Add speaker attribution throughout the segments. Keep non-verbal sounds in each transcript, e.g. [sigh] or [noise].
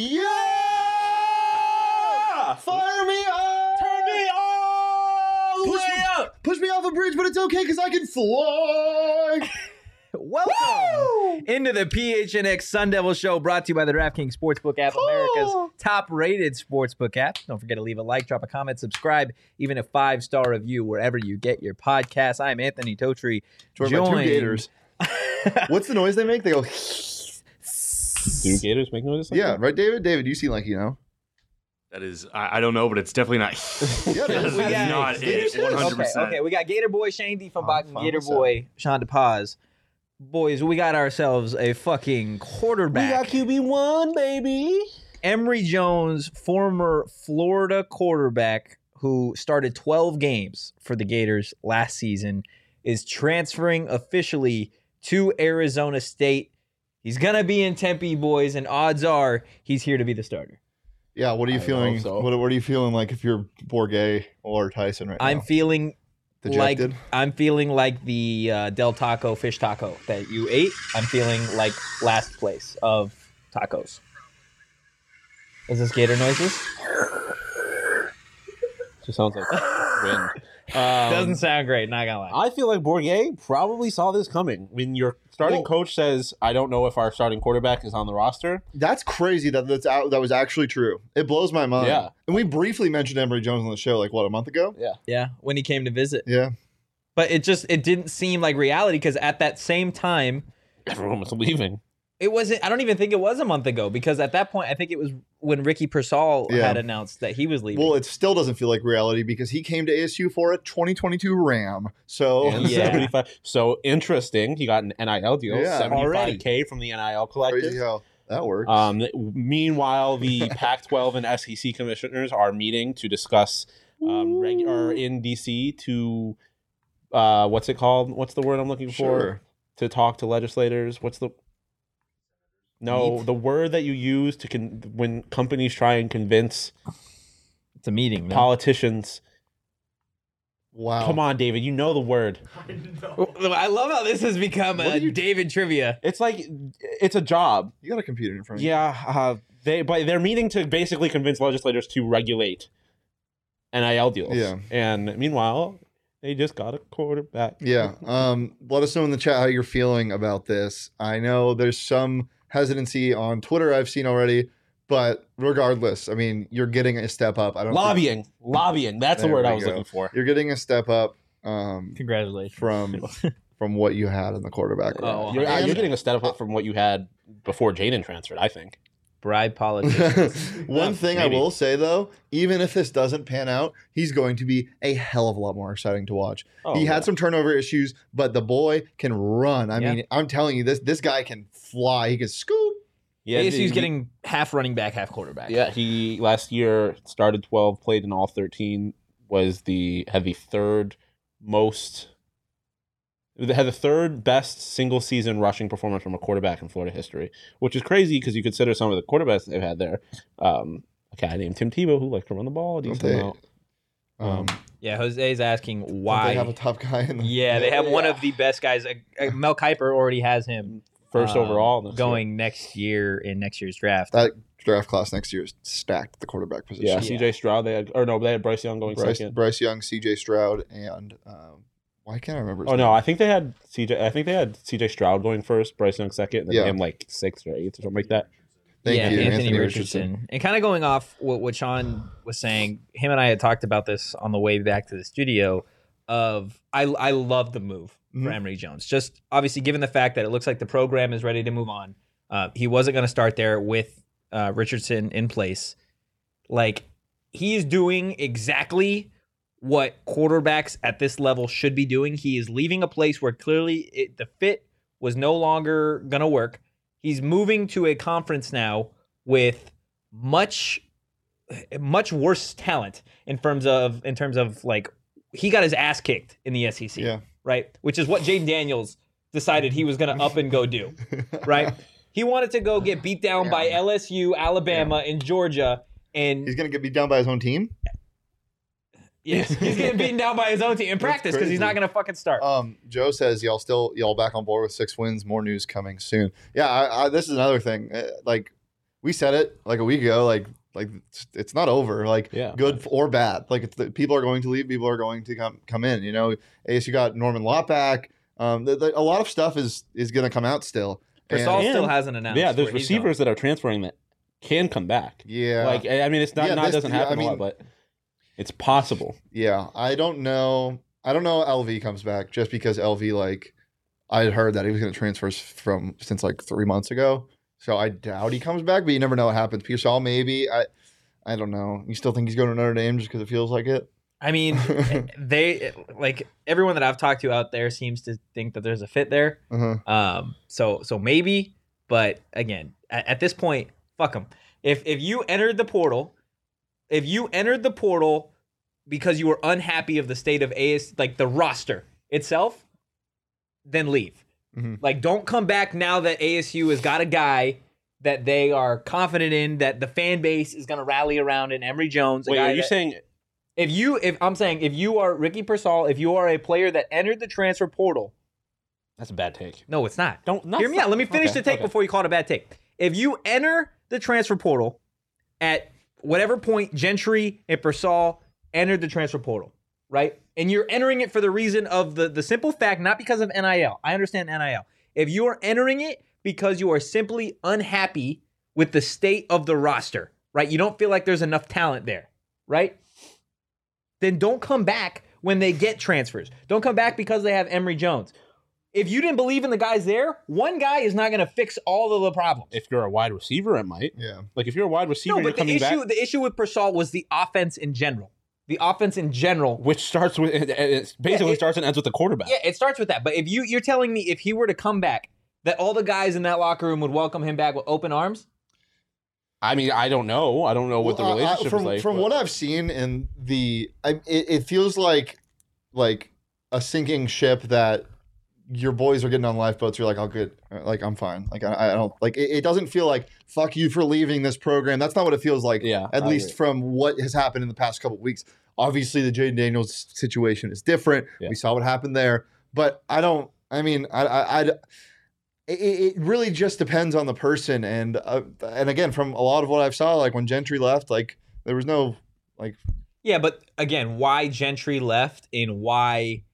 Speaker 1: Yeah! Fire me up!
Speaker 2: Turn me all
Speaker 1: Push
Speaker 2: way
Speaker 1: me
Speaker 2: up.
Speaker 1: Push me off a bridge, but it's okay because I can fly. [laughs]
Speaker 2: Welcome into the PHNX Sun Devil Show, brought to you by the DraftKings Sportsbook app, America's top-rated sportsbook app. Don't forget to leave a like, drop a comment, subscribe, even a five-star review wherever you get your podcast. I'm Anthony Totri,
Speaker 1: Joined by two gators. [laughs] What's the noise they make? They go. [laughs]
Speaker 3: Do gators make noises? Like
Speaker 1: Yeah,
Speaker 3: that?
Speaker 1: right, David. David, you seem like you know.
Speaker 4: That is, I, I don't know, but it's definitely not. [laughs]
Speaker 1: Yeah,
Speaker 4: that is
Speaker 1: we got-
Speaker 4: not it. One hundred
Speaker 2: Okay,
Speaker 4: percent.
Speaker 2: okay, we got Gator Boy Shane D from Bach and Gator? Boy Sean DePaz. Boys, we got ourselves a fucking quarterback.
Speaker 3: We got QB one, baby.
Speaker 2: Emory Jones, former Florida quarterback who started 12 games for the Gators last season, is transferring officially to Arizona State. He's going to be in Tempe, boys, and odds are he's here to be the starter.
Speaker 1: Yeah, what are you
Speaker 3: I
Speaker 1: feeling?
Speaker 3: so.
Speaker 1: What, what are you feeling like if you're Bourguet or Tyson right
Speaker 2: I'm
Speaker 1: now?
Speaker 2: feeling
Speaker 1: Dejected?
Speaker 2: like I'm feeling like the uh, Del Taco fish taco that you ate. I'm feeling like last place of tacos. Is this gator noises?
Speaker 3: Just sounds like wind. [laughs] Um,
Speaker 2: Doesn't sound great. Not gonna lie.
Speaker 3: I feel like Bourguet probably saw this coming. When your starting
Speaker 1: Well-
Speaker 3: coach says, "I don't know if our starting quarterback is on the roster,"
Speaker 1: That's crazy that that's out, that was actually true. It blows my mind.
Speaker 3: Yeah.
Speaker 1: And we briefly mentioned Emory Jones on the show like what a month ago.
Speaker 2: Yeah. Yeah, when he came to visit.
Speaker 1: Yeah.
Speaker 2: But it just it didn't seem like reality because at that same time,
Speaker 3: everyone was leaving.
Speaker 2: It wasn't. I don't even think it was a month ago because at that point, I think it was when Ricky Pearsall
Speaker 1: Yeah.
Speaker 2: had announced that he was leaving.
Speaker 1: Well, it still doesn't feel like reality because he came to ASU for a 2022 Ram. So [laughs]
Speaker 2: Yeah.
Speaker 3: 75. So interesting. He got an NIL deal,
Speaker 1: Yeah.
Speaker 3: seventy-five k from the NIL collective.
Speaker 1: crazy how that works.
Speaker 3: Um, meanwhile, the [laughs] Pac-12 and SEC commissioners are meeting to discuss, um, reg- or in DC to, uh, what's it called? What's the word I'm looking for? To talk to legislators. What's the no
Speaker 2: Meet?
Speaker 3: the word that you use to con- when companies try and convince
Speaker 2: it's a meeting. no?
Speaker 3: politicians?
Speaker 1: wow.
Speaker 3: Come on, David, you know the word. [laughs]
Speaker 2: I love how this has become
Speaker 1: What
Speaker 2: a
Speaker 1: you-
Speaker 2: David trivia.
Speaker 3: It's like it's a job.
Speaker 1: You got a computer in front of you.
Speaker 3: Yeah, uh, they but they're meeting to basically convince legislators to regulate NIL deals.
Speaker 1: Yeah.
Speaker 3: and meanwhile, they just got a quarterback.
Speaker 1: Yeah. Um, let us know in the chat how you're feeling about this. I know there's some hesitancy on Twitter I've seen already, but regardless, I mean, you're getting a step up. I don't think-
Speaker 3: lobbying, lobbying. That's the word I was
Speaker 1: go.
Speaker 3: looking for.
Speaker 1: you're getting a step up um,
Speaker 2: Congratulations.
Speaker 1: from [laughs] from what you had in the quarterback.
Speaker 2: Oh.
Speaker 3: You're, uh,
Speaker 1: And-
Speaker 3: you're getting a step up from what you had before Jayden transferred. I think.
Speaker 2: Bribe [laughs] politicians.
Speaker 1: One
Speaker 3: Yeah,
Speaker 1: thing I will say though, even if this doesn't pan out, he's going to be a hell of a lot more exciting to watch.
Speaker 3: Oh,
Speaker 1: he
Speaker 3: yeah.
Speaker 1: had some turnover issues, but the boy can run. I
Speaker 2: Yeah.
Speaker 1: mean, I'm telling you, this this guy can fly. He can scoot.
Speaker 3: Yeah,
Speaker 2: ASU's
Speaker 3: he-
Speaker 2: getting half running back, half quarterback.
Speaker 3: Yeah, he last year started 12, played in all 13, was the had the third most had the third best single season rushing performance from a quarterback in Florida history, which is crazy because you consider some of the quarterbacks they've had there. Um, a guy named Tim Tebow who likes to run the ball a
Speaker 1: Don't
Speaker 3: decent
Speaker 1: they,
Speaker 3: amount.
Speaker 1: um,
Speaker 2: Yeah, Jose's asking why.
Speaker 1: they have a top guy in the
Speaker 2: yeah, they have one of the best guys. Uh, uh, Mel Kiper already has him
Speaker 3: First
Speaker 2: um,
Speaker 3: overall next year.
Speaker 2: going next year in next year's draft.
Speaker 1: that draft class next year is stacked at the quarterback position.
Speaker 3: Yeah,
Speaker 2: Yeah.
Speaker 3: CJ Stroud. They had, or no, they had Bryce Young going
Speaker 1: Bryce,
Speaker 3: second.
Speaker 1: Bryce Young, C.J. Stroud, and um, why can't I remember? His
Speaker 3: Oh no. I think they had CJ. I think they had CJ Stroud going first, Bryce Young second, and then
Speaker 1: Yeah.
Speaker 3: him like sixth or eighth or something like that.
Speaker 1: Thank
Speaker 2: yeah,
Speaker 1: you,
Speaker 2: Anthony,
Speaker 1: Anthony
Speaker 2: Richardson.
Speaker 1: Richardson.
Speaker 2: And kind of going off what, what Sean was saying, him and I had talked about this on the way back to the studio. Of I I love the move for
Speaker 1: Mhm.
Speaker 2: Emory Jones. Just obviously given the fact that it looks like the program is ready to move on. Uh, he wasn't going to start there with uh, Richardson in place. Like he is doing exactly what quarterbacks at this level should be doing. He is leaving a place where clearly it, the fit was no longer going to work. He's moving to a conference now with much much worse talent in terms of in terms of like he got his ass kicked in the SEC,
Speaker 1: Yeah.
Speaker 2: Right? Which is what Jayden Daniels decided he was going to up and go do, [laughs] right? He wanted to go get beat down by LSU, Alabama, and Georgia, and
Speaker 1: He's gonna get beat down by his own team.
Speaker 2: yes, he's getting beaten down by his own team in practice because he's not going to fucking start.
Speaker 1: Um, Joe says y'all still y'all back on board with six wins. More news coming soon. Yeah, I, I, this is another thing. Uh, Like we said it like a week ago. Like like it's, it's not over. Like
Speaker 3: Yeah.
Speaker 1: good or bad. Like it's the, people are going to leave. People are going to come come in. You know, ASU got Norman Lott back. Um, the, the, a lot of stuff is is going to come out still. And-
Speaker 2: Gasol still
Speaker 3: and-
Speaker 2: hasn't announced.
Speaker 3: yeah, there's
Speaker 2: where he's going.
Speaker 3: receivers that are transferring that can come back.
Speaker 1: yeah,
Speaker 3: Like I I mean, it's not
Speaker 1: Yeah,
Speaker 3: not
Speaker 1: this-
Speaker 3: doesn't
Speaker 1: yeah,
Speaker 3: happen
Speaker 1: I
Speaker 3: a lot, but it's possible.
Speaker 1: Yeah, I don't know. I don't know. LV comes back just because LV like I had heard that he was going to transfer from since like three months ago. So I doubt he comes back, but you never know what happens. Pearsall maybe. I I don't know. You still think he's going to Notre Dame just because it feels like it?
Speaker 2: I mean, [laughs] they like everyone that I've talked to out there seems to think that there's a fit there.
Speaker 1: Uh-huh.
Speaker 2: Um, so so maybe, but again, at, at this point, fuck them. If if you entered the portal, if you entered the portal because you were unhappy of the state of AS, like the roster itself, then leave.
Speaker 1: Mhm.
Speaker 2: Like, don't come back now that ASU has got a guy that they are confident in, that the fan base is going to rally around in Emory Jones.
Speaker 3: Wait, are you
Speaker 2: that-
Speaker 3: saying
Speaker 2: if you if I'm saying if you are Ricky Pearsall, if you are a player that entered the transfer portal,
Speaker 3: that's a bad take?
Speaker 2: no, it's not.
Speaker 3: Don't not
Speaker 2: Hear me out. Let me finish
Speaker 3: okay,
Speaker 2: the take
Speaker 3: okay.
Speaker 2: before you call it a bad take. If you enter the transfer portal at whatever point Gentry and Pearsall entered the transfer portal, right? And you're entering it for the reason of the the simple fact, not because of NIL. I understand NIL. If you are entering it because you are simply unhappy with the state of the roster, right? You don't feel like there's enough talent there, right? Then don't come back when they get transfers. Don't come back because they have Emory Jones. If you didn't believe in the guys there, one guy is not going to fix all of the problems.
Speaker 3: If you're a wide receiver, it might.
Speaker 1: Yeah.
Speaker 3: Like if you're a wide receiver,
Speaker 2: No,
Speaker 3: and you're
Speaker 2: but the issue
Speaker 3: back,
Speaker 2: the issue with Pearsall was the offense in general. The offense in general.
Speaker 3: which starts with it, it basically
Speaker 2: it-
Speaker 3: starts and ends with the quarterback.
Speaker 2: Yeah, it starts with that. But if you you're telling me if he were to come back, that all the guys in that locker room would welcome him back with open arms?
Speaker 3: I mean, I don't know. I don't know what the
Speaker 1: Well, I- I-
Speaker 3: relationship
Speaker 1: from
Speaker 3: is like.
Speaker 1: from
Speaker 3: but-
Speaker 1: what I've seen in the, I, it, it feels like like a sinking ship that your boys are getting on lifeboats. You're like, oh, good, like I'm fine. Like I, I don't like it, it. Doesn't feel like fuck you for leaving this program. That's not what it feels like.
Speaker 3: Yeah,
Speaker 1: at
Speaker 3: I
Speaker 1: least
Speaker 3: agree.
Speaker 1: from what has happened in the past couple of weeks. Obviously, the Jayden Daniels situation is different.
Speaker 3: Yeah.
Speaker 1: We saw what happened there, but I don't. I mean, I, I, I'd, it, it really just depends on the person, and uh, and again, from a lot of what I've saw, like when Gentry left, like there was no like
Speaker 2: Yeah, but again, why Gentry left and why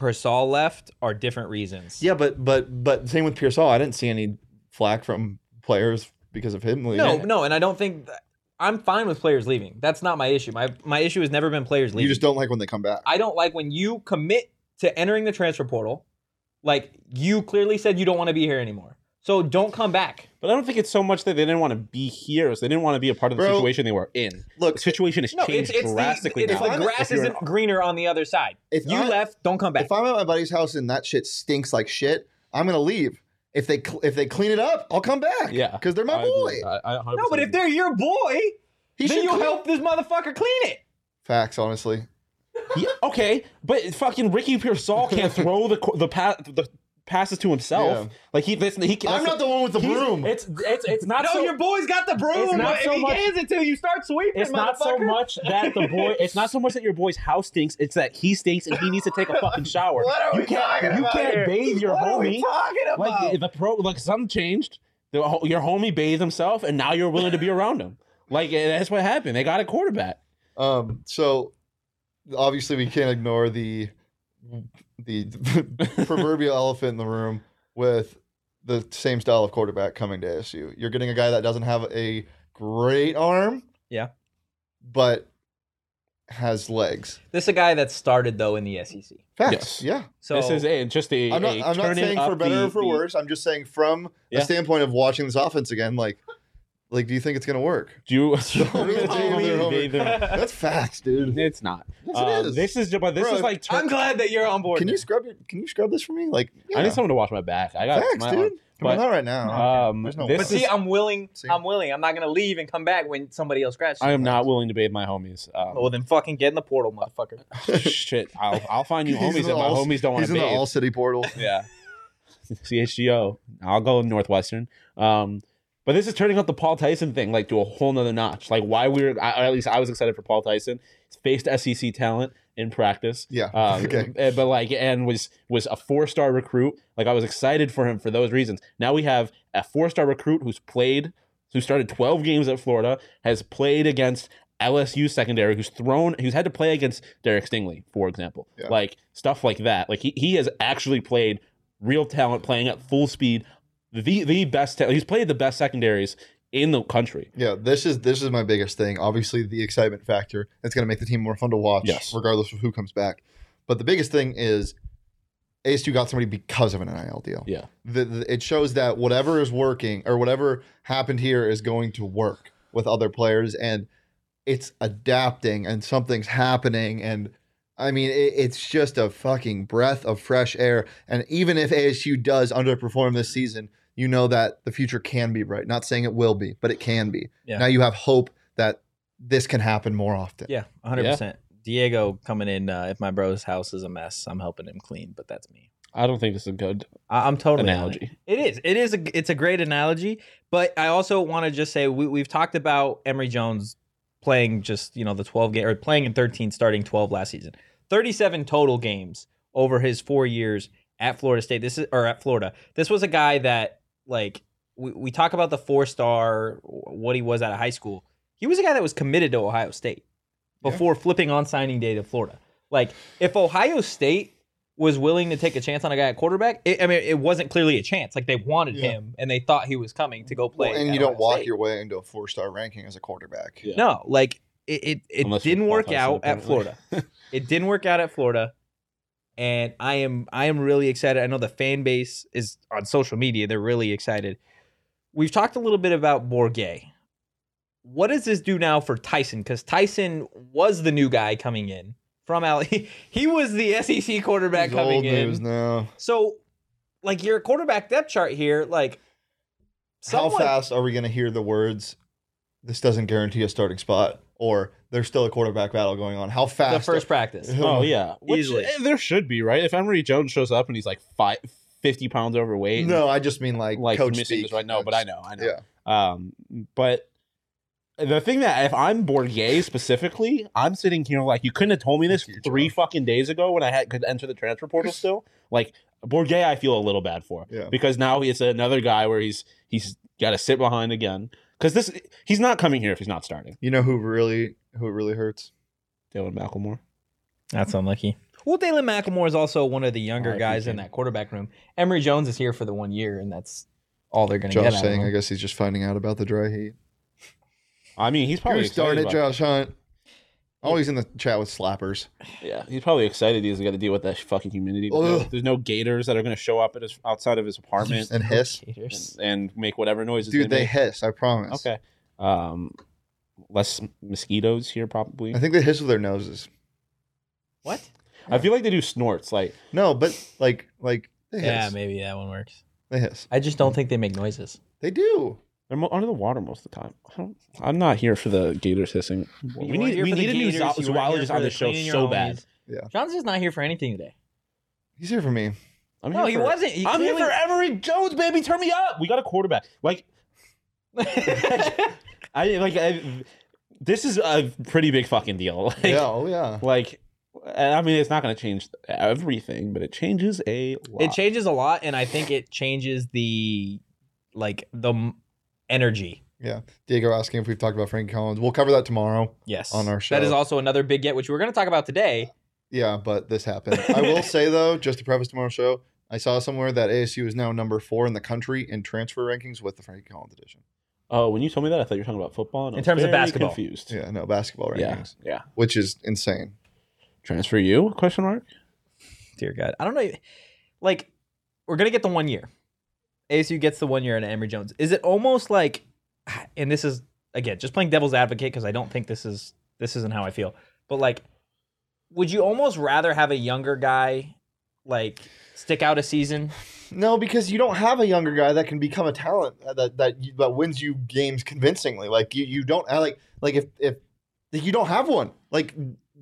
Speaker 2: Pearsall left are different reasons.
Speaker 1: yeah, but but but same with Pearsall. I didn't see any flack from players because of him leaving.
Speaker 2: No, no, and I don't think that, I'm fine with players leaving. That's not my issue. My my issue has never been players leaving.
Speaker 1: you just don't like when they come back.
Speaker 2: I don't like when you commit to entering the transfer portal. Like you clearly said you don't want to be here anymore. So don't come back.
Speaker 3: But I don't think it's so much that they didn't want to be here. So they didn't want to be a part of the
Speaker 1: Bro,
Speaker 3: situation they were in.
Speaker 1: Look,
Speaker 3: The situation has
Speaker 2: No,
Speaker 3: changed
Speaker 2: it's
Speaker 3: drastically
Speaker 2: the, it's
Speaker 3: now.
Speaker 2: the grass
Speaker 3: If
Speaker 2: isn't greener on the other side.
Speaker 1: If
Speaker 2: you
Speaker 1: I-
Speaker 2: left, don't come back.
Speaker 1: if I'm at my buddy's house and that shit stinks like shit, I'm gonna leave. If they cl- if they clean it up, I'll come back.
Speaker 3: yeah,
Speaker 1: because they're my
Speaker 3: I
Speaker 1: boy.
Speaker 3: I, I
Speaker 2: no, but if they're your boy,
Speaker 1: He
Speaker 2: then you
Speaker 1: clean-
Speaker 2: help this motherfucker clean it.
Speaker 1: Facts, honestly.
Speaker 3: Yeah, okay, but fucking Ricky Pearsall can't [laughs] throw the co- the pa- the passes to himself.
Speaker 1: Yeah.
Speaker 3: Like he, listen, he.
Speaker 1: I'm not the one with the broom.
Speaker 3: It's it's it's not
Speaker 2: no,
Speaker 3: so.
Speaker 2: your boy's got the broom.
Speaker 3: It's not
Speaker 2: if
Speaker 3: so
Speaker 2: he
Speaker 3: much-
Speaker 2: hands it to you, start sweeping.
Speaker 3: it's not so much that the boy. [laughs] It's not so much that your boy's house stinks. It's that he stinks and he needs to take a fucking shower.
Speaker 2: What are
Speaker 3: you
Speaker 2: we
Speaker 3: can't.
Speaker 2: talking
Speaker 3: You
Speaker 2: about
Speaker 3: can't
Speaker 2: here?
Speaker 3: bathe your
Speaker 2: What are we
Speaker 3: homie.
Speaker 2: talking about?
Speaker 3: Like the pro, like something changed. The, your homie bathed himself, and now you're willing to be around him. Like eh, that's what happened. They got a quarterback.
Speaker 1: Um, so obviously we can't ignore the the [laughs] proverbial elephant in the room with the same style of quarterback coming to ASU. You're getting a guy that doesn't have a great arm,
Speaker 2: Yeah.
Speaker 1: but has legs.
Speaker 2: This is a guy that started though in the SEC.
Speaker 1: Facts.
Speaker 3: Yes.
Speaker 1: Yeah.
Speaker 2: So
Speaker 3: this is a, just a.
Speaker 1: I'm not.
Speaker 3: a
Speaker 1: I'm not saying for better
Speaker 3: the-
Speaker 1: or for
Speaker 3: the-
Speaker 1: worse. I'm just saying from
Speaker 3: Yeah.
Speaker 1: a standpoint of watching this offense again. Like, like, do you think it's gonna work?
Speaker 3: Do you? [laughs]
Speaker 1: Homer, Homer. That's facts, dude.
Speaker 3: It's not.
Speaker 1: Yes, it
Speaker 3: Um,
Speaker 1: is.
Speaker 3: This is, but this
Speaker 1: Bro,
Speaker 3: is like.
Speaker 2: I'm glad that you're on board.
Speaker 1: Can you scrub your? Can you scrub this for me? Like,
Speaker 3: I
Speaker 1: yeah.
Speaker 3: need someone to watch my back. I got
Speaker 1: facts,
Speaker 3: my
Speaker 1: dude. Come on,
Speaker 3: but-
Speaker 1: not right now.
Speaker 3: Um,
Speaker 1: There's no
Speaker 3: this
Speaker 2: But
Speaker 1: way.
Speaker 2: see, I'm willing.
Speaker 1: See?
Speaker 2: I'm willing. I'm not gonna leave and come back when somebody else scratches.
Speaker 3: I am not willing to bathe my homies. Um,
Speaker 2: Well, then fucking get in the portal, motherfucker. [laughs]
Speaker 3: shit, I'll I'll find you [laughs]
Speaker 1: He's in
Speaker 3: homies
Speaker 1: the
Speaker 3: if my
Speaker 1: all-
Speaker 3: homies don't want
Speaker 1: He's
Speaker 3: to
Speaker 1: in the all city portal.
Speaker 3: Yeah. CHGO. I'll go Northwestern. Um, but this is turning up the Paul Tyson thing like to a whole nother notch. Like why we were, I, at least I was excited for Paul Tyson. He's faced SEC talent in practice.
Speaker 1: Yeah. [laughs]
Speaker 3: Um,
Speaker 1: okay.
Speaker 3: eh, But like, and was was a four star recruit. Like I was excited for him for those reasons. Now we have a four star recruit who's played, who started twelve games at Florida, has played against LSU secondary, who's thrown, who's had to play against Derek Stingley, for example.
Speaker 1: Yeah.
Speaker 3: Like stuff like that. Like he, he has actually played real talent, playing at full speed. The the best. he's played the best secondaries in the country.
Speaker 1: Yeah, this is this is my biggest thing. Obviously, the excitement factor. It's going to make the team more fun to watch,
Speaker 3: Yes.
Speaker 1: regardless of who comes back. But the biggest thing is ASU got somebody because of an NIL deal.
Speaker 3: Yeah.
Speaker 1: The, the, it shows that whatever is working or whatever happened here is going to work with other players, and it's adapting, and something's happening, and I mean, it, it's just a fucking breath of fresh air. And even if ASU does underperform this season, you know that the future can be bright. Not saying it will be, but it can be.
Speaker 2: Yeah.
Speaker 1: Now you have hope that this can happen more often.
Speaker 2: Yeah, 100. percent Diego coming in. Uh, if my bro's house is a mess, I'm helping him clean. But that's me.
Speaker 3: I don't think this is a good
Speaker 2: I- I'm totally on it.
Speaker 3: analogy.
Speaker 2: It is. It is. A, it's a great analogy. But I also want to just say we, we've talked about Emory Jones playing just you know the 12 game or playing in 13, starting 12 last season. 37 total games over his four years at Florida State. This is or at Florida. This was a guy that like we, we talk about the four star what he was out of high school. He was a guy that was committed to Ohio State
Speaker 1: Yeah.
Speaker 2: before flipping on signing day to Florida. Like if Ohio State was willing to take a chance on a guy at quarterback, it, I mean, it wasn't clearly a chance. Like they wanted
Speaker 1: Yeah.
Speaker 2: him and they thought he was coming to go play.
Speaker 1: Well, and you don't
Speaker 2: Ohio
Speaker 1: walk
Speaker 2: State.
Speaker 1: your way into a four star ranking as a quarterback.
Speaker 3: Yeah.
Speaker 2: No, like it, it, it didn't work out at. Florida. it didn't work out at Florida. And I am I am really excited. I know the fan base is on social media. They're really excited. We've talked a little bit about Bourguet. What does this do now for Tyson? Because Tyson was the new guy coming in from Al. [laughs] He, was the SEC quarterback
Speaker 1: He's
Speaker 2: coming in.
Speaker 1: now.
Speaker 2: So, like your quarterback depth chart here, like
Speaker 1: How fast are we going to hear the words? This doesn't guarantee a starting spot, or there's still a quarterback battle going on. How fast?
Speaker 2: the
Speaker 1: fast?
Speaker 2: first practice. [laughs]
Speaker 3: Oh yeah, Which,
Speaker 2: Easily.
Speaker 3: eh, there should be right. If Emory Jones shows up and he's like five, 50 pounds overweight,
Speaker 1: No, I just mean like,
Speaker 3: like
Speaker 1: coach
Speaker 3: missing
Speaker 1: speak.
Speaker 3: this right. No, but I know, I know.
Speaker 1: Yeah.
Speaker 3: Um, but the thing that if I'm Bourguet specifically, I'm sitting here like you couldn't have told me this
Speaker 1: Huge
Speaker 3: three
Speaker 1: one.
Speaker 3: fucking days ago when I had could enter the transfer portal still. Like Bourguet, I feel a little bad for
Speaker 1: Yeah.
Speaker 3: because now it's another guy where he's he's got to sit behind again because this he's not coming here if he's not starting.
Speaker 1: You know who really who it really hurts?
Speaker 3: Dylan McElmore.
Speaker 2: That's unlucky. Well, Dalen McElmore is also one of the younger
Speaker 3: I
Speaker 2: guys in that quarterback room. Emory Jones is here for the one year, and that's all they're going to get.
Speaker 1: Josh
Speaker 2: out of
Speaker 1: saying, I guess he's just finding out about the dry heat.
Speaker 3: I mean, he's probably
Speaker 1: Who's starting
Speaker 3: excited
Speaker 1: it,
Speaker 3: about-
Speaker 1: Josh Hunt? Always in the chat with slappers.
Speaker 3: Yeah, he's probably excited. He's got to deal with that fucking humidity. There's no,
Speaker 1: Ugh.
Speaker 3: there's no gators that are going to show up at his outside of his apartment
Speaker 1: And hiss.
Speaker 3: And, and make whatever noises.
Speaker 1: Dude, they
Speaker 3: make.
Speaker 1: hiss, I promise.
Speaker 3: Okay. Um, less mosquitoes here probably.
Speaker 1: I think they hiss with their noses.
Speaker 2: What?
Speaker 3: I feel like they do snorts. Like
Speaker 1: No, but like like they hiss.
Speaker 2: Yeah, maybe that one works.
Speaker 1: They hiss.
Speaker 2: I just don't think they make noises.
Speaker 1: They do.
Speaker 3: they're mo- under the water most of the time. I don't, I'm not here for the gators hissing.
Speaker 2: You
Speaker 3: we
Speaker 2: weren't
Speaker 3: need
Speaker 2: here
Speaker 3: we
Speaker 2: for the
Speaker 3: need a new
Speaker 2: Gators,
Speaker 3: zo-
Speaker 2: you weren't here
Speaker 3: zoologist
Speaker 2: for
Speaker 3: on
Speaker 2: the
Speaker 3: the show
Speaker 2: cleaning your
Speaker 3: so
Speaker 2: homies.
Speaker 3: bad.
Speaker 1: Yeah.
Speaker 2: John's just not here for anything today.
Speaker 1: He's here for me.
Speaker 3: I'm
Speaker 2: No,
Speaker 3: here
Speaker 2: he
Speaker 3: for-
Speaker 2: wasn't. He
Speaker 3: I'm here
Speaker 2: clearly-
Speaker 3: for Emory Jones, baby. Turn me up. We got a quarterback. Like [laughs] [laughs] I like I, this is a pretty big fucking deal. [laughs] Like,
Speaker 1: yeah, oh yeah.
Speaker 3: like I mean, it's not going to change everything, but it changes a lot.
Speaker 2: it changes a lot, and I think it changes the like the energy.
Speaker 1: Yeah. Diego asking if we've talked about Frank Collins. We'll cover that tomorrow.
Speaker 2: Yes,
Speaker 1: On our show.
Speaker 2: That is also another big get, which we we're going to talk about today.
Speaker 1: Yeah, but this happened. I will say though, just to preface tomorrow's show, I saw somewhere that ASU is now number four in the country in transfer rankings with the Frankie Collins edition.
Speaker 3: Oh, when you told me that, I thought you were talking about football. And I
Speaker 2: In
Speaker 3: was
Speaker 2: terms of
Speaker 3: very
Speaker 2: basketball.
Speaker 3: confused.
Speaker 1: Yeah, no basketball
Speaker 3: yeah,
Speaker 1: rankings,
Speaker 3: yeah.
Speaker 1: which is insane.
Speaker 3: Transfer you? Question mark.
Speaker 2: Dear God, I don't know. Like, we're gonna get the one year. ASU gets the one year and Emory Jones. Is it almost like, and this is again just playing devil's advocate because I don't think this is this isn't how I feel, but like, would you almost rather have a younger guy like stick out a season?
Speaker 1: No, because you don't have a younger guy that can become a talent uh, that that you, that wins you games convincingly. Like you, you don't like like if if like, you don't have one. Like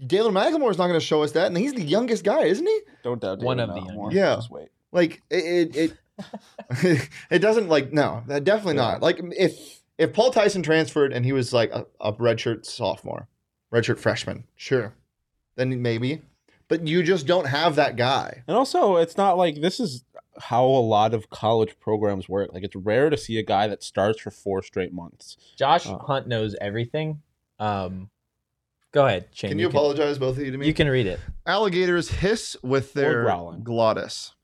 Speaker 1: Galen McLemore is not going to show us that, and he's the youngest guy, isn't he?
Speaker 3: Don't doubt
Speaker 2: One
Speaker 3: David
Speaker 2: of the
Speaker 3: Malmore.
Speaker 1: Yeah.
Speaker 3: Just wait.
Speaker 1: Like it it it, [laughs] it doesn't like no, that definitely not. Like if if Paul Tyson transferred and he was like a, a redshirt sophomore, redshirt freshman, sure, then maybe. But you just don't have that guy.
Speaker 3: And also, it's not like this is how a lot of college programs work. Like it's rare to see a guy that starts for four straight months.
Speaker 2: Josh
Speaker 3: Oh.
Speaker 2: Hunt knows everything. Um, go ahead, Shane.
Speaker 1: Can you, apologize, both of you, to me?
Speaker 2: You can read it.
Speaker 1: Alligators hiss with their glottis.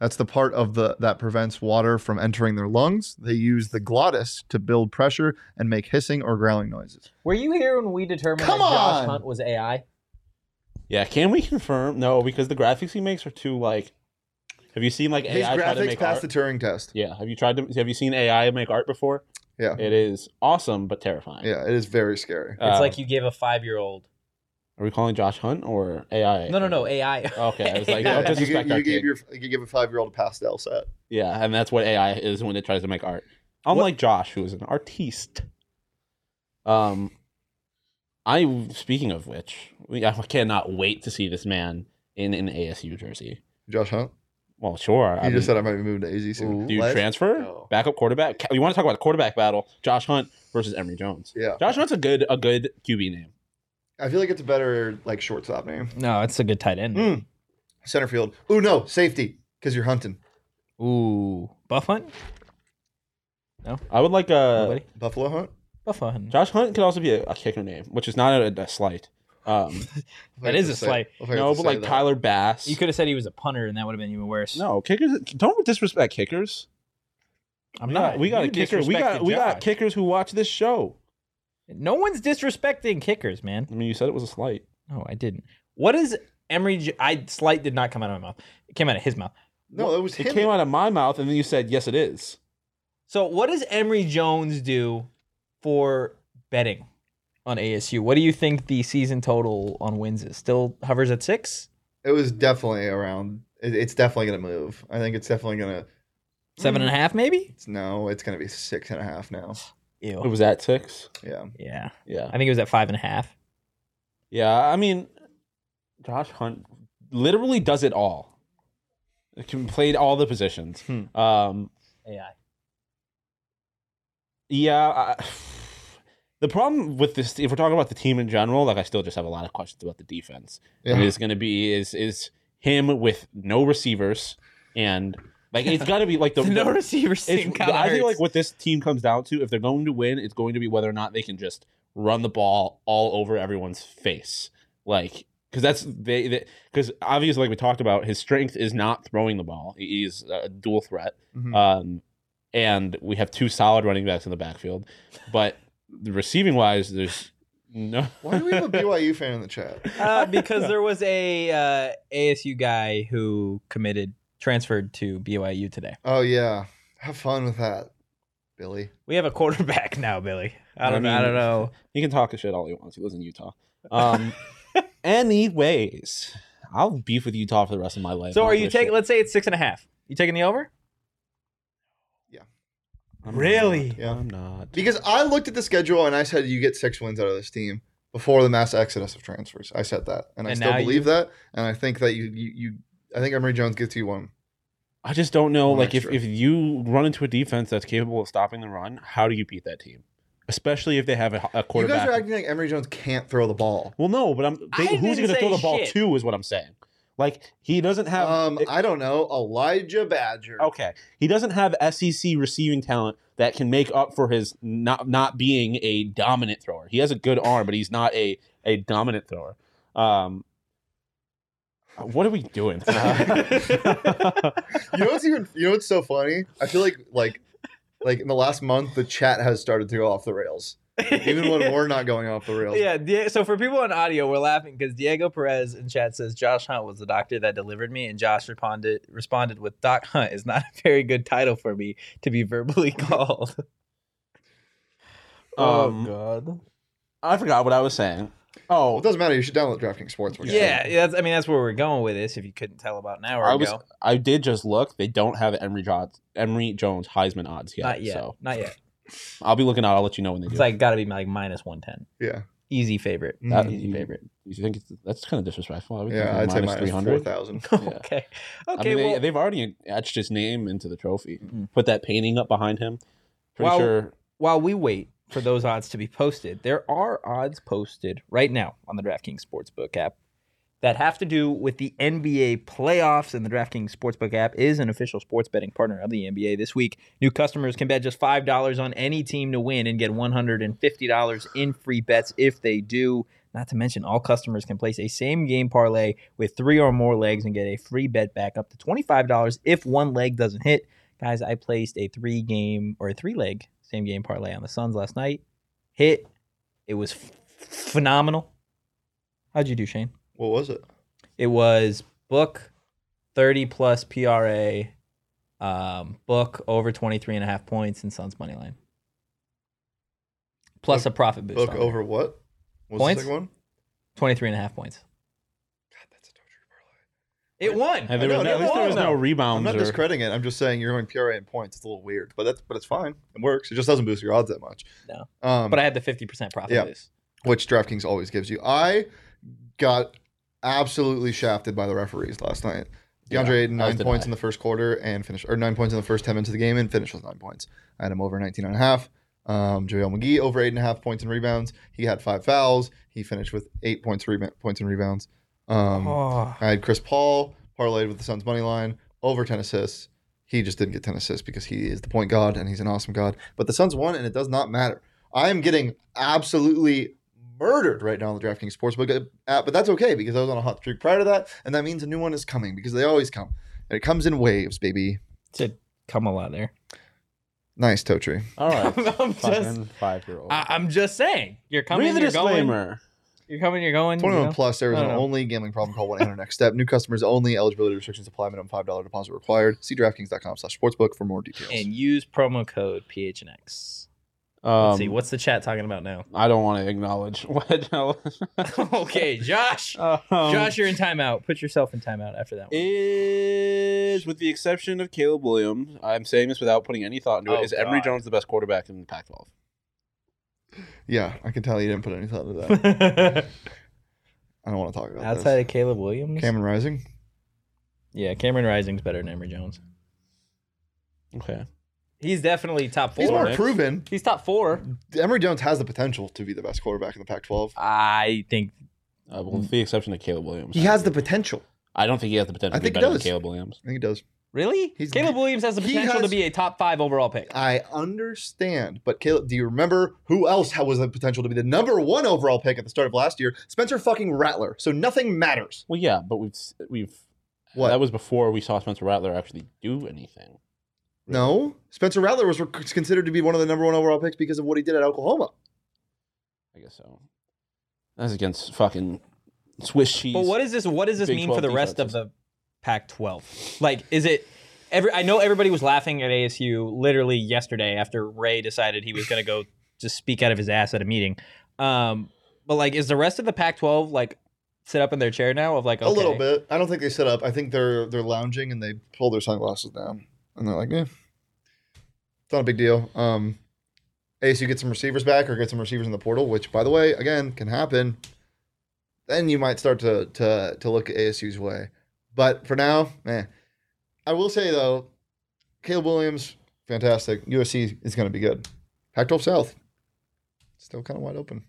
Speaker 1: That's the part of the that prevents water from entering their lungs. They use the glottis to build pressure and make hissing or growling noises.
Speaker 2: Were you here when we determined
Speaker 1: Come
Speaker 2: that Josh! Hunt was AI?
Speaker 3: Yeah, can we confirm? No, because the graphics he makes are too like. Have you seen like
Speaker 1: His
Speaker 3: AI try to
Speaker 1: graphics
Speaker 3: make
Speaker 1: passed
Speaker 3: art?
Speaker 1: the Turing test.
Speaker 3: Yeah, have you tried to? Have you seen AI make art before?
Speaker 1: Yeah.
Speaker 3: It is awesome but terrifying.
Speaker 1: Yeah, it is very scary.
Speaker 2: It's
Speaker 3: Uh,
Speaker 2: like you gave a five-year-old.
Speaker 3: Are we calling Josh Hunt or AI?
Speaker 2: No, no, no, AI.
Speaker 3: Okay, I was like, [laughs]
Speaker 1: Yeah,
Speaker 3: don't
Speaker 1: you,
Speaker 3: disrespect
Speaker 1: you
Speaker 3: our
Speaker 1: gave
Speaker 3: kid.
Speaker 1: your you gave a five year old a pastel set.
Speaker 3: Yeah, and that's what AI is when it tries to make art. Unlike Josh, who is an artiste. Um, I speaking of which, we, I cannot wait to see this man in an ASU jersey.
Speaker 1: Josh Hunt.
Speaker 3: Well, sure.
Speaker 1: He
Speaker 3: I
Speaker 1: just
Speaker 3: mean,
Speaker 1: said I might be moving to AZ soon.
Speaker 3: do you
Speaker 1: Let's
Speaker 3: transfer
Speaker 1: go.
Speaker 3: backup quarterback? Ca- We want to talk about the quarterback battle: Josh Hunt versus Emory Jones.
Speaker 1: Yeah,
Speaker 3: Josh Hunt's a good a good QB name.
Speaker 1: I feel like it's a better like shortstop name.
Speaker 2: No, it's a good tight end.
Speaker 1: Mm. Center field. Ooh no, safety because you're hunting.
Speaker 2: Ooh, Buff Hunt.
Speaker 3: No, I would like a
Speaker 2: Nobody.
Speaker 1: Buffalo Hunt.
Speaker 2: Buffalo Hunt.
Speaker 3: Josh Hunt could also be a, a kicker name, which is not a, a slight. Um, [laughs]
Speaker 2: That is a slight.
Speaker 3: no, but like Tyler Bass.
Speaker 2: You could have said he was a punter, and that would have been even worse.
Speaker 3: No, kickers. Don't disrespect kickers.
Speaker 2: I'm
Speaker 3: we
Speaker 2: not.
Speaker 3: Got, we got a kicker. We got we got kickers who watch this show.
Speaker 2: No one's disrespecting kickers, man.
Speaker 3: I mean, you said it was a slight.
Speaker 2: No, I didn't. What is Emory? J- I slight did not come out of my mouth. It came out of his mouth.
Speaker 1: No, it was
Speaker 3: It
Speaker 1: him.
Speaker 3: came out of my mouth, and then you said, "Yes, it is."
Speaker 2: So, what does Emory Jones do for betting on ASU? What do you think the season total on wins is? Still hovers at six,
Speaker 1: It was definitely around. It, it's definitely gonna move. I think it's definitely gonna.
Speaker 2: seven and a half, maybe.
Speaker 1: It's, no, it's gonna be six and a half now. [sighs]
Speaker 2: Ew.
Speaker 3: It was at six.
Speaker 1: Yeah.
Speaker 2: Yeah,
Speaker 3: Yeah,
Speaker 2: I think it was at five and a half.
Speaker 3: yeah. I mean, Josh Hunt literally does it all. He can played all the positions.
Speaker 2: Hmm.
Speaker 3: Um,
Speaker 2: AI.
Speaker 3: Yeah. I, the problem with this, if we're talking about the team in general, like I still just have a lot of questions about the defense.
Speaker 1: Yeah.
Speaker 3: And it's going to be is is him with no receivers and like it's got to be like the, [laughs]
Speaker 2: no
Speaker 3: the-
Speaker 2: receivers.
Speaker 3: it's,
Speaker 2: thing kinda
Speaker 3: I feel like what this team comes down to, if they're going to win, it's going to be whether or not they can just run the ball all over everyone's face, like because that's they because obviously like we talked about, his strength is not throwing the ball. He's a dual threat.
Speaker 1: Mhm.
Speaker 3: Um, and we have two solid running backs in the backfield, but the receiving wise, there's no.
Speaker 1: Why do we have a [laughs] BYU fan in the chat?
Speaker 2: uh, because there was a uh, ASU guy who committed transferred to BYU today.
Speaker 1: Oh yeah, have fun with that, Billy.
Speaker 2: We have a quarterback now, Billy. I don't.
Speaker 3: I
Speaker 2: know. I don't know.
Speaker 3: He can talk a shit all he wants. He lives in Utah. Um, [laughs] anyways, I'll beef with Utah for the rest of my life.
Speaker 2: So,
Speaker 3: I'll
Speaker 2: are you taking? Let's say it's six and a half. You taking the over?
Speaker 3: I'm
Speaker 2: Really?
Speaker 3: not.
Speaker 1: Yeah.
Speaker 3: I'm not.
Speaker 1: Because I looked at the schedule and I said you get six wins out of this team before the mass exodus of transfers. I said that, and I still believe
Speaker 2: you-
Speaker 1: that. And I think that you, you, you I think Emory Jones gets you one.
Speaker 3: I just don't know.
Speaker 1: One
Speaker 3: Like, if,
Speaker 1: extra.
Speaker 3: if you run into a defense that's capable of stopping the run, how do you beat that team? Especially if they have a, a
Speaker 1: You guys are acting like Emory Jones can't throw the ball.
Speaker 3: well, no, but I'm. They, who's going to throw
Speaker 2: say
Speaker 3: the ball
Speaker 2: shit.
Speaker 3: to? Is what I'm saying. Like he doesn't have.
Speaker 1: Um,
Speaker 3: it-
Speaker 1: I don't know, Elijhah Badger.
Speaker 3: okay, he doesn't have SEC receiving talent that can make up for his not not being a dominant thrower. He has a good arm, but he's not a a dominant thrower. Um, What are we doing? [laughs] [laughs]
Speaker 1: You know what's even you know what's so funny? I feel like like like in the last month the chat has started to go off the rails. Even when we're not going off the [laughs] rails.
Speaker 2: Yeah, Die- so for people on audio, we're laughing because Diego Perez in chat says Josh Hunt was the doctor that delivered me, and Josh responded responded with Doc Hunt is not [laughs] a very good title for me to be verbally [laughs] called.
Speaker 3: Um,
Speaker 2: God.
Speaker 3: I forgot what I was saying.
Speaker 1: Well,
Speaker 3: Oh,
Speaker 1: it doesn't matter. You should download DraftKings Sportsbook.
Speaker 2: Yeah, yeah, that's I mean that's where we're going with this. If you couldn't tell about an hour
Speaker 3: I was.
Speaker 2: ago,
Speaker 3: I did just look. They don't have Emory Jones, Emory Jones Heisman odds yet.
Speaker 2: not yet,
Speaker 3: So
Speaker 2: not yet.
Speaker 3: I'll be looking out. I'll let you know when they do.
Speaker 2: It's like got to be like minus one ten,
Speaker 1: Yeah.
Speaker 2: easy favorite,
Speaker 3: That-
Speaker 2: easy
Speaker 3: you-
Speaker 2: favorite.
Speaker 3: you think it's, that's kind of disrespectful? I would
Speaker 1: Yeah, I'd
Speaker 3: think
Speaker 1: say
Speaker 3: minus
Speaker 1: minus four thousand. [laughs]
Speaker 3: Yeah.
Speaker 2: okay,
Speaker 3: I
Speaker 2: okay.
Speaker 3: mean, they,
Speaker 2: well,
Speaker 3: they've already etched his name into the trophy.
Speaker 2: Mhm.
Speaker 3: Put that painting up behind him. Pretty
Speaker 2: Well,
Speaker 3: sure.
Speaker 2: while we wait for those odds to be posted, there are odds posted right now on the DraftKings Sportsbook app that have to do with the NBA playoffs. And the DraftKings Sportsbook app is an official sports betting partner of the NBA. This week, new customers can bet just $5 on any team to win and get $150 in free bets if they do. Not to mention, all customers can place a same game parlay with three or more legs and get a free bet back up to $25 if one leg doesn't hit. Guys, I placed a three game or a three leg same game parlay on the Suns last night. Hit. It was f- phenomenal. How'd you do, Shane?
Speaker 1: What was it?
Speaker 2: It was book 30 plus PRA, um, book over 23 and a half points, in Suns money line. Plus
Speaker 1: Book-
Speaker 2: a profit boost.
Speaker 1: Book
Speaker 2: on there.
Speaker 1: over what? What's
Speaker 2: Points?
Speaker 1: the second one?
Speaker 2: 23 and a half points.
Speaker 1: God, that's a Toadry parlay.
Speaker 2: It won.
Speaker 3: And there was
Speaker 1: know,
Speaker 3: no,
Speaker 1: it
Speaker 3: at least there was
Speaker 1: won.
Speaker 3: no
Speaker 1: I'm not
Speaker 3: or,
Speaker 1: discrediting it. I'm just saying you're going PRA and points. It's a little weird, but that's but it's fine. It works. It just doesn't boost your odds that much.
Speaker 2: No.
Speaker 1: Um,
Speaker 2: But I had the 50% profit
Speaker 1: Yeah.
Speaker 2: boost.
Speaker 1: which DraftKings always gives you. I got absolutely shafted by the referees last night.
Speaker 3: Yeah,
Speaker 1: DeAndre Ayton
Speaker 3: as
Speaker 1: nine points in the first quarter and finished or nine points in the first ten minutes of the game and finished with nine points. I had him over 19 and a half. Um, JaVale McGee over eight and a half points and rebounds. He had five fouls. He finished with eight points reba- points and rebounds. Um,
Speaker 2: oh.
Speaker 1: I had Chris Paul parlayed with the Suns money line over 10 assists. He just didn't get 10 assists because he is the point god and he's an awesome god. But the Suns won and it does not matter. I am getting absolutely murdered right now on the DraftKings Sportsbook app, but that's okay because I was on a hot streak prior to that, and that means a new one is coming because they always come. And it comes in waves, baby.
Speaker 2: Said come a lot there.
Speaker 1: Nice, toe tree.
Speaker 3: All right. [laughs]
Speaker 2: I'm just-
Speaker 3: Fucking five year old.
Speaker 2: I, I'm just saying. You're coming,
Speaker 3: Read the
Speaker 2: you're going.
Speaker 3: disclaimer.
Speaker 2: You're coming, you're going. you
Speaker 1: 21
Speaker 2: know?
Speaker 1: plus, there is
Speaker 2: I
Speaker 1: an
Speaker 2: know.
Speaker 1: only gambling problem called 1 800 next step. New customers only. Eligibility restrictions apply. Minimum $5 deposit required. See DraftKings.com slash sportsbook for more details.
Speaker 2: And use promo code PHNX.
Speaker 3: Um,
Speaker 2: Let's see, what's the chat talking about now?
Speaker 3: I don't want to acknowledge [laughs] what. [laughs]
Speaker 2: okay, Josh. [laughs]
Speaker 3: Um,
Speaker 2: Josh, you're in timeout. Put yourself in timeout after that one.
Speaker 3: is with the exception of Caleb Williams. I'm saying this without putting any thought into
Speaker 2: Oh,
Speaker 3: it. Is Emory Jones the best quarterback in the Pac-12?
Speaker 1: Yeah, I can tell you didn't put any thought into that. I don't want to talk about that.
Speaker 2: Outside
Speaker 1: this.
Speaker 2: of Caleb Williams?
Speaker 1: Cameron Rising.
Speaker 2: yeah, Cameron Rising's better than Emory Jones.
Speaker 3: Okay.
Speaker 2: He's definitely top four.
Speaker 1: He's more
Speaker 3: Next.
Speaker 1: proven.
Speaker 2: He's top four.
Speaker 1: Emory Jones has the potential to be the best quarterback in the Pac-12.
Speaker 2: I think
Speaker 3: Uh, well, with the exception of Caleb Williams,
Speaker 1: He has the potential.
Speaker 3: I don't think he has the potential
Speaker 1: I
Speaker 3: to be
Speaker 1: think he
Speaker 3: better than
Speaker 1: does.
Speaker 3: Caleb Williams.
Speaker 1: I think he does.
Speaker 2: really
Speaker 1: He's-
Speaker 2: Caleb Williams has the
Speaker 1: he
Speaker 2: potential to be a top five overall pick.
Speaker 1: I understand, but Caleb, do you remember who else had- was the potential to be the number one overall pick at the start of last year? Spencer fucking Rattler. So nothing matters.
Speaker 3: Well, yeah, but we've we've
Speaker 1: What?
Speaker 3: that was before we saw Spencer Rattler actually do anything.
Speaker 1: No, Spencer Rattler was considered to be one of the number one overall picks because of what he did at Oklahoma.
Speaker 3: I guess so. That's against fucking Swiss cheese.
Speaker 2: But what is this? What does this
Speaker 3: Big
Speaker 2: mean for
Speaker 3: 12
Speaker 2: the rest of the Pac-12? Like, is it? Every I know everybody was laughing at ASU literally yesterday after Ray decided he was going to go just speak out of his ass at a meeting. Um, but like, is the rest of the Pac-12 like sit up in their chair now of like okay,
Speaker 1: A little bit. I don't think they sit up. I think they're they're lounging and they pull their sunglasses down and they're like, yeah, it's not a big deal. Um, ASU get some receivers back or get some receivers in the portal, which by the way, again, can happen. Then you might start to to to look at ASU's way. But for now, man, I will say though, Caleb Williams, fantastic. USC is going to be good. Pac-12 South, still kind of wide open.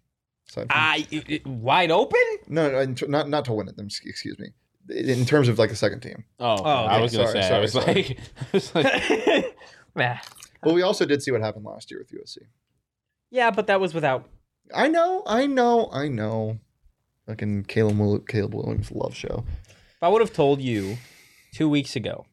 Speaker 1: Aside from-
Speaker 2: I it- it- wide open.
Speaker 1: no, no, not not to win it. Excuse me. In terms of like the second team.
Speaker 3: Oh,
Speaker 2: Oh,
Speaker 3: I was gonna
Speaker 1: Sorry,
Speaker 3: say.
Speaker 1: sorry,
Speaker 3: I was
Speaker 1: sorry.
Speaker 3: like, [laughs] I was like, [laughs]
Speaker 2: Nah.
Speaker 1: But we also did see what happened last year with USC.
Speaker 2: yeah, but that was without.
Speaker 1: I know, I know, I know. Fucking Caleb, Caleb Williams love show.
Speaker 2: If I would have told you two weeks ago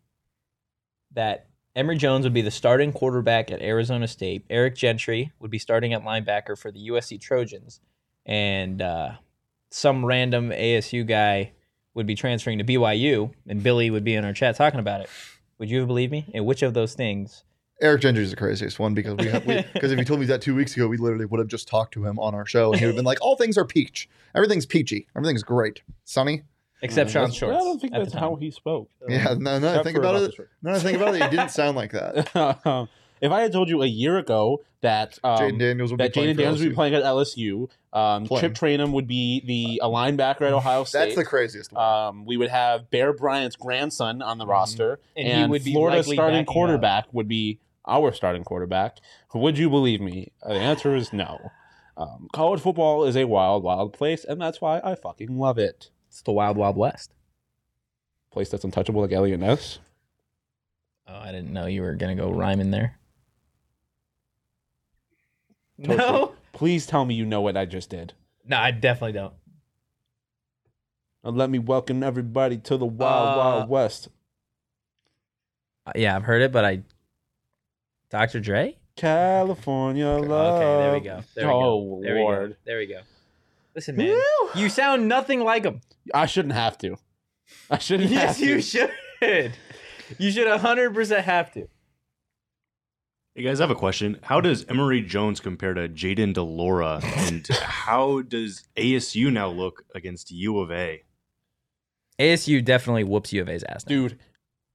Speaker 2: that Emory Jones would be the starting quarterback at Arizona State, Eric Gentry would be starting at linebacker for the USC Trojans, and uh, some random ASU guy would be transferring to BYU, and Billy would be in our chat talking about it, would you have believed me? And which of those things?
Speaker 1: Eric Gentry is the craziest one because we have because [laughs] if you told me that two weeks ago, we literally would have just talked to him on our show and he would have been like, "All things are peach, everything's peachy, everything's great, sunny."
Speaker 2: Except Sean
Speaker 3: That's-
Speaker 2: Shorts.
Speaker 3: I don't think that's how he spoke.
Speaker 1: Yeah, no, no.
Speaker 3: Except
Speaker 1: Think about
Speaker 3: about
Speaker 1: it.
Speaker 3: the shirt.
Speaker 1: No, think about it. It didn't sound like that. [laughs]
Speaker 3: if I had told you a year ago that um,
Speaker 1: Jayden Daniels would be
Speaker 3: that
Speaker 1: playing Jayden
Speaker 3: Daniels would be playing at LSU, um,
Speaker 1: Playing.
Speaker 3: Chip Trayanum would be the a linebacker at Ohio State.
Speaker 1: That's the craziest one.
Speaker 3: Um, we would have Bear Bryant's grandson on the roster,
Speaker 2: And he
Speaker 3: and,
Speaker 2: would be
Speaker 3: Florida's starting
Speaker 2: backing up.
Speaker 3: quarterback would be our starting quarterback. Would you believe me? Uh, The answer is no. Um, college football is a wild, wild place, and that's why I fucking love it.
Speaker 2: It's the Wild Wild West.
Speaker 3: Place that's untouchable like Eliot Ness.
Speaker 2: Oh, I didn't know you were gonna go rhyme in there.
Speaker 3: Toast
Speaker 2: No,
Speaker 3: Please tell me you know what I just did.
Speaker 2: no, I definitely don't.
Speaker 3: Now let me welcome everybody to the Wild
Speaker 2: Uh,
Speaker 3: Wild West.
Speaker 2: Yeah, I've heard it, but I. Dr. Dre.
Speaker 3: California love.
Speaker 2: Okay, there we go. There we
Speaker 3: oh
Speaker 2: go. There we go. There we go. Listen, man, you sound nothing like him.
Speaker 3: I shouldn't have to. I shouldn't
Speaker 2: Yes,
Speaker 3: have to.
Speaker 2: you should. You should hundred percent have to.
Speaker 4: Hey guys, I have a question. How does Emory Jones compare to Jayden de Laura, and [laughs] how does ASU now look against U of A?
Speaker 2: ASU definitely whoops U of A's ass. now.
Speaker 3: Dude,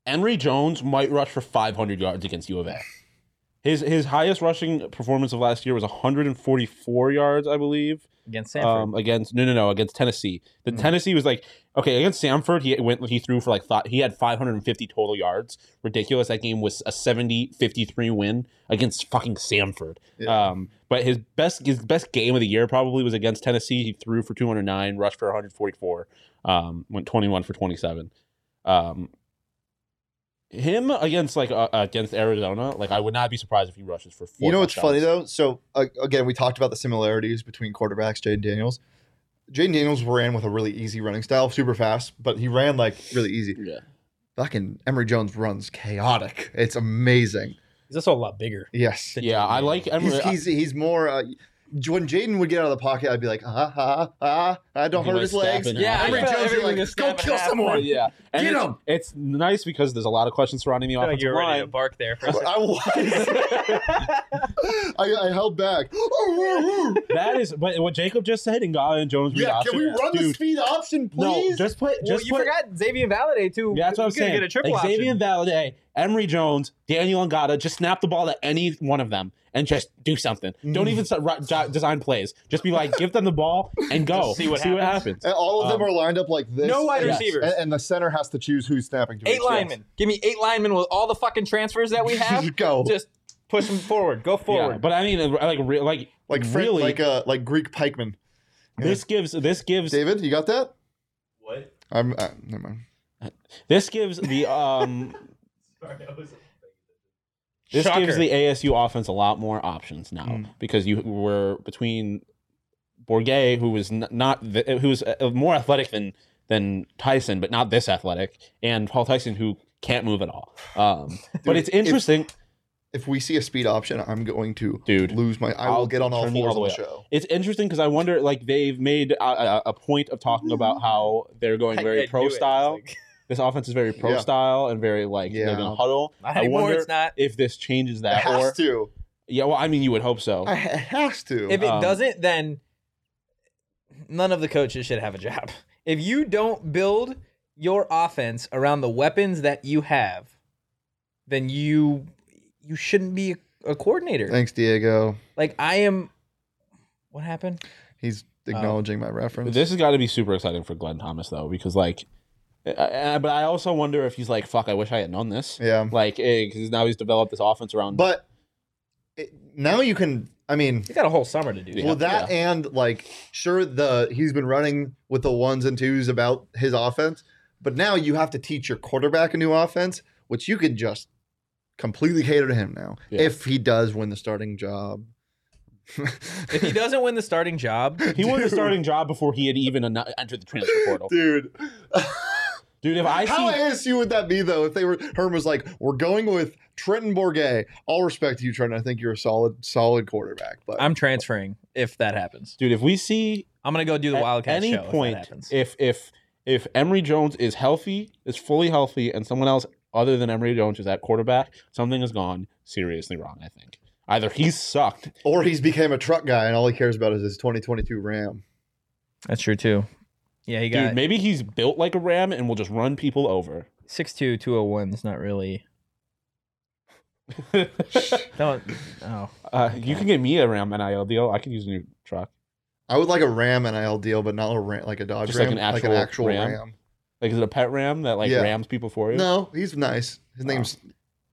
Speaker 3: Emory Jones might rush for 500 yards against U of A. His his highest rushing performance of last year was 144 yards, I believe.
Speaker 2: against Samford.
Speaker 3: Um, against no no no against Tennessee. The Tennessee was like okay against Samford. He went he threw for like thought he had 550 total yards. Ridiculous. That game was a 70-53 win against fucking Samford.
Speaker 1: Yeah.
Speaker 3: Um, but his best his best game of the year probably was against Tennessee. He threw for 209, rushed for 144, um, went 21 for 27. Um, him against like uh, against Arizona, like I would not be surprised if he rushes for. Four
Speaker 1: You know what's funny though? So uh, again, we talked about the similarities between quarterbacks, Jayden Daniels. Jayden Daniels ran with a really easy running style, super fast, but he ran like really easy.
Speaker 3: Yeah.
Speaker 1: Fucking Emory Jones runs chaotic. It's amazing.
Speaker 2: He's also a lot bigger.
Speaker 1: Yes.
Speaker 3: Yeah, I like Emory.
Speaker 1: He's, he's, he's more. Uh, when Jayden would get out of the pocket, I'd be like, ah, ah, ah, I don't hurt
Speaker 3: might
Speaker 1: his legs.
Speaker 2: Yeah,
Speaker 3: half.
Speaker 1: Emory
Speaker 2: I
Speaker 1: Jones, you're like, go kill
Speaker 2: half.
Speaker 1: someone.
Speaker 3: yeah, and
Speaker 1: Get
Speaker 3: it's,
Speaker 1: him!
Speaker 3: it's nice because there's a lot of questions surrounding the
Speaker 2: I like
Speaker 3: offensive
Speaker 2: you were ready to
Speaker 3: line.
Speaker 2: bark there for a second.
Speaker 1: I was. [laughs] I, I held back. [gasps]
Speaker 3: that is, but what Jacob just said and God and Jones read
Speaker 1: yeah,
Speaker 3: option.
Speaker 1: can we run the speed option,
Speaker 3: No,
Speaker 1: please?
Speaker 3: just put.
Speaker 2: well, you
Speaker 3: put,
Speaker 2: forgot Xavier Valladay too.
Speaker 3: Yeah, that's what I'm
Speaker 2: gonna
Speaker 3: saying.
Speaker 2: Get a triple
Speaker 3: Xavier
Speaker 2: option.
Speaker 3: Valladay, Emory Jones, Daniyel Ngata, just snap the ball to any one of them and just do something.
Speaker 1: Mm.
Speaker 3: Don't even start, ri- design plays. Just be like, give them the ball and go.
Speaker 2: Just see what happens.
Speaker 3: happens.
Speaker 1: And all of them
Speaker 3: Um,
Speaker 1: are lined up like this.
Speaker 2: No wide
Speaker 1: and,
Speaker 2: receivers.
Speaker 1: And, and the center has to choose who's snapping to
Speaker 2: Eight
Speaker 1: each.
Speaker 2: linemen. Give me eight linemen with all the fucking transfers that we [laughs] have.
Speaker 1: Go.
Speaker 2: Just push them forward. Go
Speaker 3: Yeah,
Speaker 2: forward.
Speaker 3: but I mean, like, re- like,
Speaker 1: Like Frank,
Speaker 3: really,
Speaker 1: like uh, like Greek pikeman.
Speaker 3: this gives this gives
Speaker 1: David, you got that?
Speaker 4: What?
Speaker 1: I'm. Uh, never mind.
Speaker 3: this gives the um This
Speaker 2: Shocker.
Speaker 3: gives the ASU offense a lot more options now
Speaker 1: Mm.
Speaker 3: because you were between Bourguet, who was n- not the, who was uh, more athletic than than Tyson, but not this athletic, and Paul Tyson, who can't move at all. Um, [laughs] but it's interesting,
Speaker 1: If we see a speed option, I'm going to
Speaker 3: dude.
Speaker 1: lose my. I
Speaker 3: I'll
Speaker 1: get on all
Speaker 3: turn
Speaker 1: fours
Speaker 3: all the
Speaker 1: on
Speaker 3: way
Speaker 1: the
Speaker 3: up.
Speaker 1: show.
Speaker 3: It's interesting because I wonder, like, they've made a, a, a point of talking about how they're going
Speaker 2: I- [laughs] I
Speaker 3: very pro style.
Speaker 2: It's like-
Speaker 3: this offense is very pro
Speaker 1: Yeah.
Speaker 3: style and very like they're
Speaker 1: Yeah.
Speaker 3: gonna huddle.
Speaker 2: Not
Speaker 3: I
Speaker 2: anymore.
Speaker 3: wonder
Speaker 2: It's not.
Speaker 3: if this changes
Speaker 1: It
Speaker 3: that,
Speaker 1: has
Speaker 3: or
Speaker 1: to.
Speaker 3: yeah. Well, I mean, you would hope so.
Speaker 1: It has to.
Speaker 2: If it
Speaker 3: Um,
Speaker 2: doesn't, then none of the coaches should have a job. [laughs] If you don't build your offense around the weapons that you have, then you you shouldn't be a, a coordinator.
Speaker 1: Thanks, Diego.
Speaker 2: Like I am. What happened?
Speaker 1: He's acknowledging my reference.
Speaker 3: This has got to be super exciting for Glenn Thomas though, because like, but I also wonder if he's like, "Fuck, I wish I had known this."
Speaker 1: yeah,
Speaker 3: Like, eh, because now he's developed this offense around.
Speaker 1: but it, now you can. I mean,
Speaker 2: You got a whole summer to do.
Speaker 3: Yeah.
Speaker 1: well, that and like, sure, the he's been running with the ones and twos about his offense, but now you have to teach your quarterback a new offense, which you could just completely cater to him now
Speaker 3: Yeah.
Speaker 1: if he does win the starting job. [laughs]
Speaker 2: If he doesn't win the starting job,
Speaker 3: he won the starting job before he had even entered the transfer portal.
Speaker 1: dude. [laughs]
Speaker 3: Dude, if I
Speaker 1: How
Speaker 3: see
Speaker 1: ASU would that be though? If they were Herm was like, "We're going with Trenton Bourguet." All respect to you, Trenton. I think you're a solid, solid quarterback. But
Speaker 2: I'm transferring if that happens.
Speaker 3: dude, if we see
Speaker 2: I'm gonna go do the
Speaker 3: at
Speaker 2: Wildcat
Speaker 3: any
Speaker 2: show if
Speaker 3: point,
Speaker 2: that happens.
Speaker 3: if if if Emory Jones is healthy, is fully healthy, and someone else other than Emory Jones is at quarterback, something has gone seriously wrong. I think either he's sucked.
Speaker 1: or he's became a truck guy and all he cares about is his 2022 Ram.
Speaker 2: That's true too. Yeah, he got
Speaker 3: Dude, maybe he's built like a ram and will just run people over.
Speaker 2: 6'2", 201 is not really. [laughs] No, oh,
Speaker 3: Uh, You can get me a ram NIL deal. I could use a new truck.
Speaker 1: I would like a Ram NIL deal, but not a Ram, like a Dodge
Speaker 3: Just
Speaker 1: Ram,
Speaker 3: like an actual Ram?
Speaker 1: Ram.
Speaker 3: Like, is it a pet ram that like
Speaker 1: Yeah.
Speaker 3: rams people for you?
Speaker 1: No, he's nice. His name's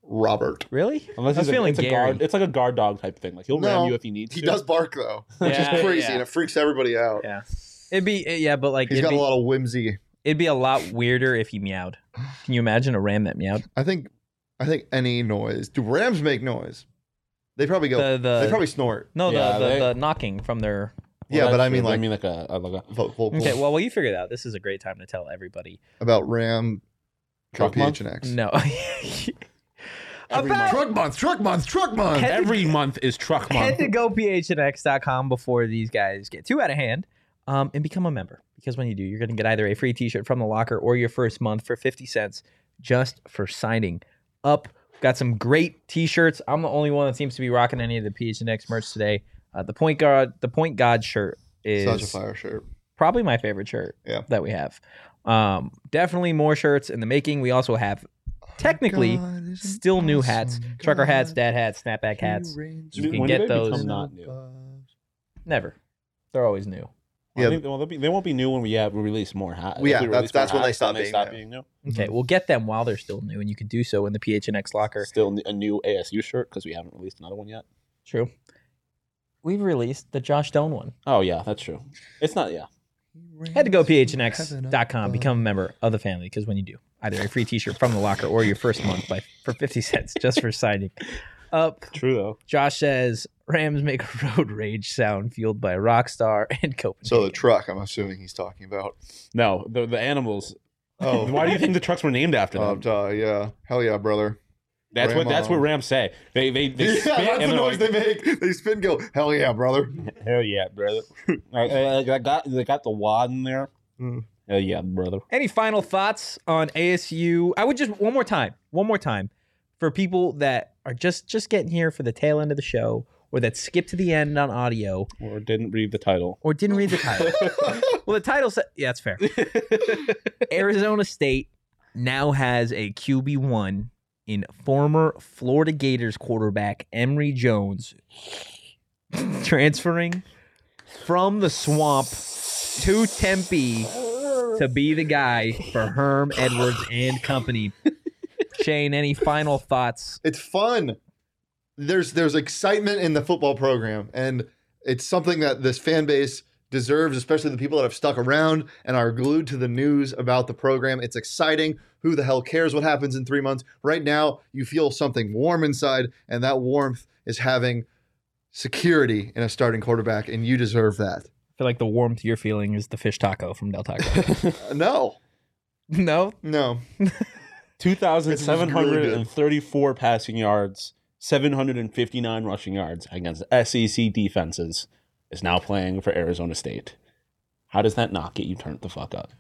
Speaker 1: Robert.
Speaker 2: really?
Speaker 3: Unless
Speaker 2: I was
Speaker 3: he's a,
Speaker 2: feeling
Speaker 3: it's a
Speaker 2: Gary.
Speaker 3: guard. It's like a guard dog type thing. Like he'll
Speaker 1: No,
Speaker 3: ram you if he needs
Speaker 1: He
Speaker 3: to.
Speaker 1: does bark though, which
Speaker 2: Yeah,
Speaker 1: is crazy,
Speaker 2: yeah.
Speaker 1: and it freaks everybody out.
Speaker 2: Yeah, it'd be yeah, but like
Speaker 1: He's
Speaker 2: it'd
Speaker 1: got
Speaker 2: be,
Speaker 1: a lot of whimsy.
Speaker 2: it'd be a lot weirder if he meowed. Can you imagine a ram that meowed?
Speaker 1: I think, I think any noise. Do Rams make noise? They probably go.
Speaker 2: The the
Speaker 1: they probably snort.
Speaker 2: no
Speaker 3: Yeah,
Speaker 2: the, the
Speaker 3: they-
Speaker 2: the knocking from their.
Speaker 1: yeah, but I mean like
Speaker 3: I mean like a, a like a
Speaker 1: vocal
Speaker 2: Okay, well, well, you figured it out. This is a great time to tell everybody.
Speaker 1: about Ram.
Speaker 3: Truck month?
Speaker 1: PHNX.
Speaker 2: No. [laughs]
Speaker 1: Every
Speaker 2: About-
Speaker 1: month. Truck month. Truck month. Truck month.
Speaker 2: Head-
Speaker 3: every month is truck month.
Speaker 2: Head
Speaker 3: month.
Speaker 2: to gophnx.com before these guys get too out of hand um, and become a member. Because when you do, you're going to get either a free t shirt from the locker or your first month for 50 cents just for signing up. Got some great t shirts. I'm the only one that seems to be rocking any of the PHNX merch today. Uh, the point guard, the point god shirt is
Speaker 1: Such a fire shirt.
Speaker 2: probably my favorite shirt
Speaker 1: Yeah.
Speaker 2: that we have. Um, definitely more shirts in the making. We also have technically still new hats, trucker hats, dad hats, snapback hats. You can
Speaker 3: When
Speaker 2: get
Speaker 3: they
Speaker 2: those.
Speaker 3: become not new?
Speaker 2: Never. They're always new.
Speaker 3: I
Speaker 1: Yeah.
Speaker 3: think, well, they'll be, they won't be new when we have we release more hats.
Speaker 1: Well, yeah,
Speaker 3: we
Speaker 1: that's-
Speaker 3: release
Speaker 1: that's when they
Speaker 3: hats,
Speaker 1: stop
Speaker 3: then
Speaker 1: being new.
Speaker 3: being new.
Speaker 2: Okay, mm-hmm. we'll get them while they're still new, and you can do so in the PHNX locker.
Speaker 3: Still a new ASU shirt because we haven't released another one yet.
Speaker 2: True. We've released the Josh Stone one.
Speaker 3: Oh yeah, that's true. It's not yeah.
Speaker 2: Head to go phnx.com, become a member of the family, because when you do, either a free t-shirt from the locker or your first month by for 50 cents just for [laughs] signing up.
Speaker 3: True though.
Speaker 2: Josh says Rams make a [laughs] road rage sound fueled by Rockstar and Copenhagen.
Speaker 1: So the truck, I'm assuming he's talking about.
Speaker 3: No, the the animals.
Speaker 1: Oh, [laughs]
Speaker 3: Why do you think the trucks were named after
Speaker 1: Uh,
Speaker 3: them?
Speaker 1: duh, yeah, hell yeah, brother.
Speaker 3: That's what that's what Rams say. They they they
Speaker 1: yeah,
Speaker 3: spit
Speaker 1: that's the
Speaker 3: and they're
Speaker 1: noise
Speaker 3: like,
Speaker 1: they make. They spin, and go, hell yeah, brother. [laughs]
Speaker 3: Hell yeah, brother. I, I, I got they got the wad in there.
Speaker 1: Mm.
Speaker 3: Hell yeah, brother.
Speaker 2: Any final thoughts on ASU? I would just one more time, one more time, for people that are just just getting here for the tail end of the show, or that skipped to the end on audio,
Speaker 3: Or didn't read the title.
Speaker 2: or didn't read the title. [laughs] well, the title said, yeah, that's fair. [laughs] Arizona State now has a QB one in former Florida Gators quarterback Emory Jones, transferring from the swamp to Tempe to be the guy for Herm Edwards and company. Shane, any final thoughts?
Speaker 1: It's fun. There's there's excitement in the football program, and it's something that this fan base deserves, especially the people that have stuck around and are glued to the news about the program. It's exciting. Who the hell cares what happens in three months? Right now, you feel something warm inside, and that warmth is having security in a starting quarterback, and you deserve that.
Speaker 2: I feel like the warmth you're feeling is the fish taco from Del Taco. [laughs]
Speaker 1: No,
Speaker 2: no,
Speaker 1: no. [laughs]
Speaker 3: 2,734 passing yards, 759 rushing yards against SEC defenses is now playing for Arizona State. How does that not get you turned the fuck up?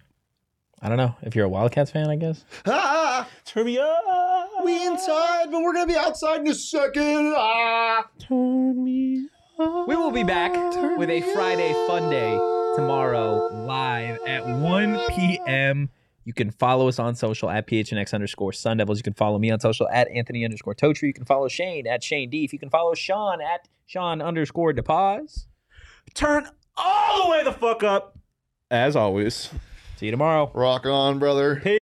Speaker 2: I don't know. If you're a Wildcats fan, I guess. [laughs]
Speaker 1: Ah,
Speaker 3: Turn me up.
Speaker 1: we inside, but we're gonna be outside in a second. Ah.
Speaker 3: Turn me up.
Speaker 2: We will be back with a Friday Fun Day tomorrow live at 1 p.m. You can follow us on social at PHNX underscore Sun Devils. You can follow me on social at Anthony underscore Totri. You can follow Shane at Shane D. If you can follow Sean at Sean underscore DePaz.
Speaker 3: Turn all the way the fuck up. As always.
Speaker 2: See you tomorrow.
Speaker 1: Rock on, brother.